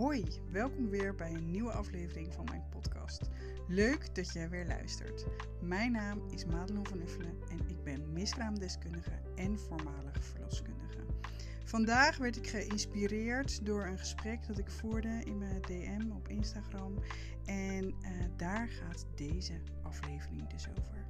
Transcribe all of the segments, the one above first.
Hoi, welkom weer bij een nieuwe aflevering van mijn podcast. Leuk dat je weer luistert. Mijn naam is Madelon van Uffelen en ik ben miskraamdeskundige en voormalig verloskundige. Vandaag werd ik geïnspireerd door een gesprek dat ik voerde in mijn DM op Instagram. En uh, daar gaat deze aflevering dus over.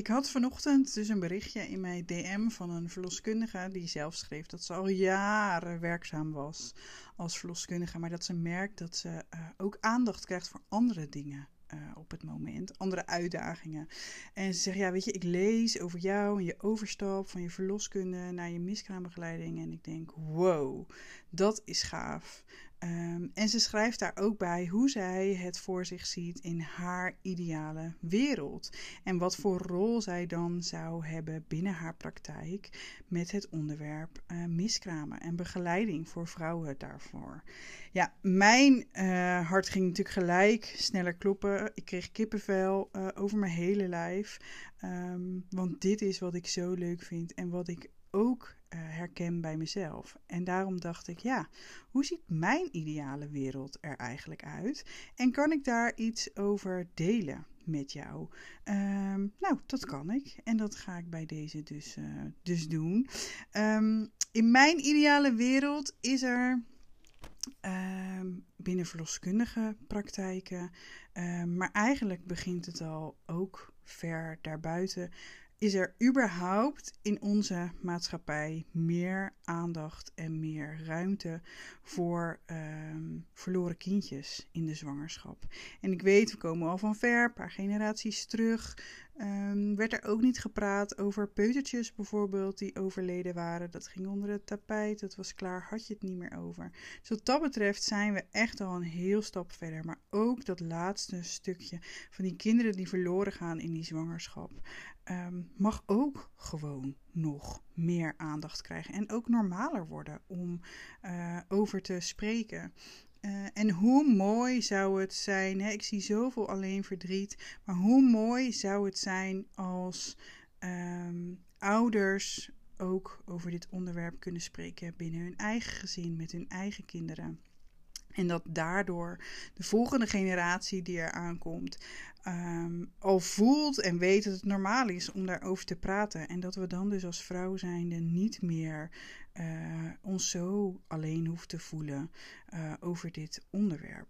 Ik had vanochtend dus een berichtje in mijn DM van een verloskundige die zelf schreef dat ze al jaren werkzaam was als verloskundige, maar dat ze merkt dat ze uh, ook aandacht krijgt voor andere dingen. Uh, op het moment, andere uitdagingen. En ze zegt, ja, weet je, ik lees over jou en je overstap van je verloskunde naar je miskraambegeleiding. En ik denk, wow, dat is gaaf. Um, en ze schrijft daar ook bij hoe zij het voor zich ziet in haar ideale wereld. En wat voor rol zij dan zou hebben binnen haar praktijk met het onderwerp uh, miskramen en begeleiding voor vrouwen daarvoor. Ja, mijn uh, hart ging natuurlijk gelijk sneller kloppen. Ik kreeg kippenvel uh, over mijn hele lijf. Um, want dit is wat ik zo leuk vind en wat ik ook uh, herken bij mezelf. En daarom dacht ik, ja, hoe ziet mijn ideale wereld er eigenlijk uit? En kan ik daar iets over delen met jou? Um, nou, dat kan ik. En dat ga ik bij deze dus, uh, dus doen. Um, in mijn ideale wereld is er. Um, binnen verloskundige praktijken, maar eigenlijk begint het al ook ver daarbuiten is er überhaupt in onze maatschappij meer aandacht en meer ruimte voor um, verloren kindjes in de zwangerschap. En ik weet, we komen al van ver, een paar generaties terug. Um, werd er ook niet gepraat over peutertjes bijvoorbeeld die overleden waren. Dat ging onder het tapijt, dat was klaar, had je het niet meer over. Dus wat dat betreft zijn we echt al een heel stap verder. Maar ook dat laatste stukje van die kinderen die verloren gaan in die zwangerschap. Um, mag ook gewoon nog meer aandacht krijgen. En ook normaler worden om uh, over te spreken. Uh, en hoe mooi zou het zijn, hè? ik zie zoveel alleen verdriet, maar hoe mooi zou het zijn als um, ouders ook over dit onderwerp kunnen spreken binnen hun eigen gezin, met hun eigen kinderen. En dat daardoor de volgende generatie die er aankomt um, al voelt en weet dat het normaal is om daarover te praten. En dat we dan dus als vrouw zijnde niet meer uh, ons zo alleen hoeven te voelen uh, over dit onderwerp.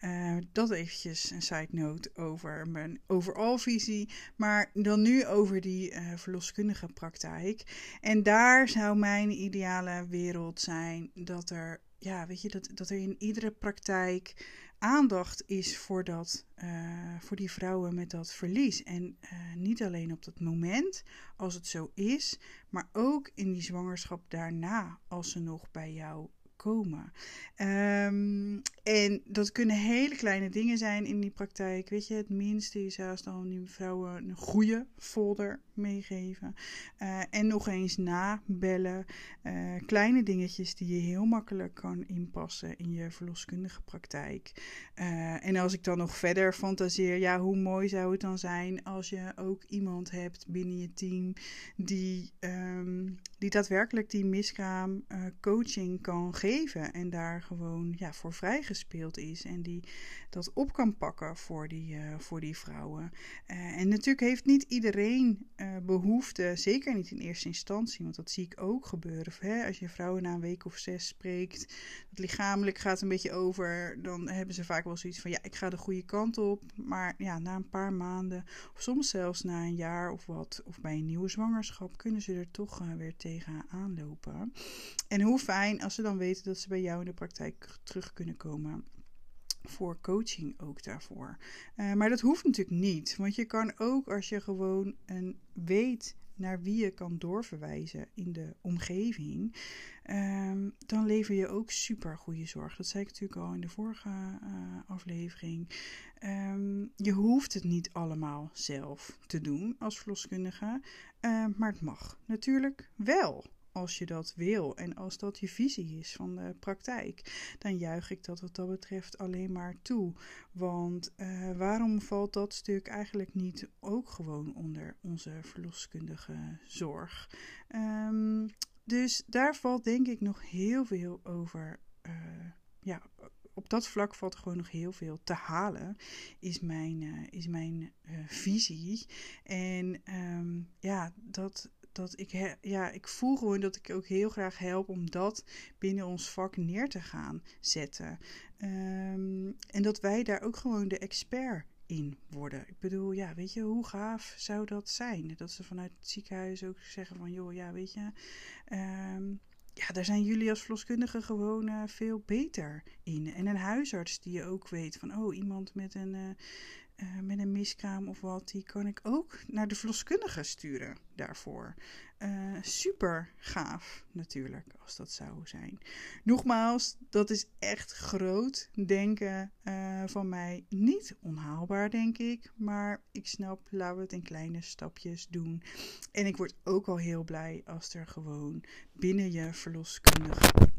Uh, dat eventjes een side note over mijn overal visie. Maar dan nu over die verloskundige praktijk. En daar zou mijn ideale wereld zijn dat er ja, weet je, dat, dat er in iedere praktijk aandacht is voor, dat, uh, voor die vrouwen met dat verlies. En uh, niet alleen op dat moment, als het zo is, maar ook in die zwangerschap daarna, als ze nog bij jou komen. Um, en dat kunnen hele kleine dingen zijn in die praktijk. Weet je, het minste is zelfs dan die vrouwen een goede folder meegeven. Uh, en nog eens nabellen. Uh, kleine dingetjes die je heel makkelijk kan inpassen in je verloskundige praktijk. Uh, en als ik dan nog verder fantaseer, ja, hoe mooi zou het dan zijn als je ook iemand hebt binnen je team die, um, die daadwerkelijk die miskraam coaching kan geven. En daar gewoon ja, voor vrijgespeeld is. En die dat op kan pakken voor die, voor die vrouwen. en natuurlijk heeft niet iedereen behoefte, zeker niet in eerste instantie, want dat zie ik ook gebeuren. Hè? Als je vrouwen na een week of zes spreekt, dat lichamelijk gaat een beetje over, dan hebben ze vaak wel zoiets van: ja, ik ga de goede kant op. Maar ja, na een paar maanden, of soms zelfs na een jaar of wat, of bij een nieuwe zwangerschap, kunnen ze er toch weer tegenaan lopen. En hoe fijn als ze dan weten dat ze bij jou in de praktijk terug kunnen komen voor coaching ook daarvoor. Uh, maar dat hoeft natuurlijk niet, want je kan ook als je gewoon een weet naar wie je kan doorverwijzen in de omgeving, um, dan lever je ook super goede zorg. Dat zei ik natuurlijk al in de vorige uh, aflevering. Um, je hoeft het niet allemaal zelf te doen als verloskundige, uh, maar het mag natuurlijk wel als je dat wil en als dat je visie is van de praktijk, dan juich ik dat wat dat betreft alleen maar toe. Want uh, waarom valt dat stuk eigenlijk niet ook gewoon onder onze verloskundige zorg? Um, dus daar valt denk ik nog heel veel over. Uh, ja, op dat vlak valt gewoon nog heel veel te halen, is mijn, uh, is mijn visie. En um, ja, dat, dat ik, ja, ik voel gewoon dat ik ook heel graag help om dat binnen ons vak neer te gaan zetten. Um, en dat wij daar ook gewoon de expert in worden. Ik bedoel, ja, weet je, hoe gaaf zou dat zijn? Dat ze vanuit het ziekenhuis ook zeggen van, joh, ja, weet je, um, ja, daar zijn jullie als verloskundige gewoon uh, veel beter in. En een huisarts die je ook weet van, oh, iemand met een, uh, uh, met een miskraam of wat, die kan ik ook naar de verloskundige sturen daarvoor. Uh, super gaaf natuurlijk, als dat zou zijn. Nogmaals, dat is echt groot denken uh, van mij. Niet onhaalbaar, denk ik. Maar ik snap, laten we het in kleine stapjes doen. En ik word ook al heel blij als er gewoon binnen je verloskundige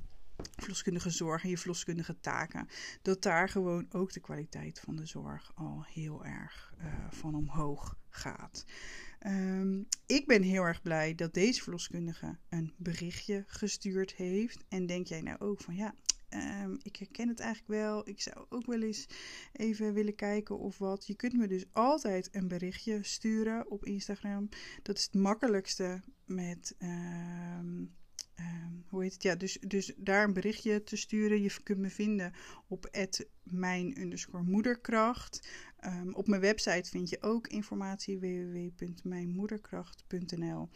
verloskundige zorg en je verloskundige taken, dat daar gewoon ook de kwaliteit van de zorg al heel erg uh, van omhoog gaat. Um, ik ben heel erg blij dat deze verloskundige een berichtje gestuurd heeft. En denk jij nou ook van ja, um, ik herken het eigenlijk wel. Ik zou ook wel eens even willen kijken of wat. Je kunt me dus altijd een berichtje sturen op Instagram. Dat is het makkelijkste met. Um, Um, hoe heet het? Ja, dus, dus daar een berichtje te sturen. Je kunt me vinden op mijn moederkracht. Um, op mijn website vind je ook informatie www.mijnmoederkracht.nl.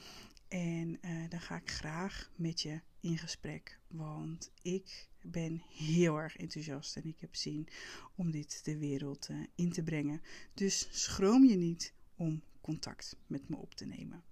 En uh, dan ga ik graag met je in gesprek. Want ik ben heel erg enthousiast en ik heb zin om dit de wereld uh, in te brengen. Dus schroom je niet om contact met me op te nemen.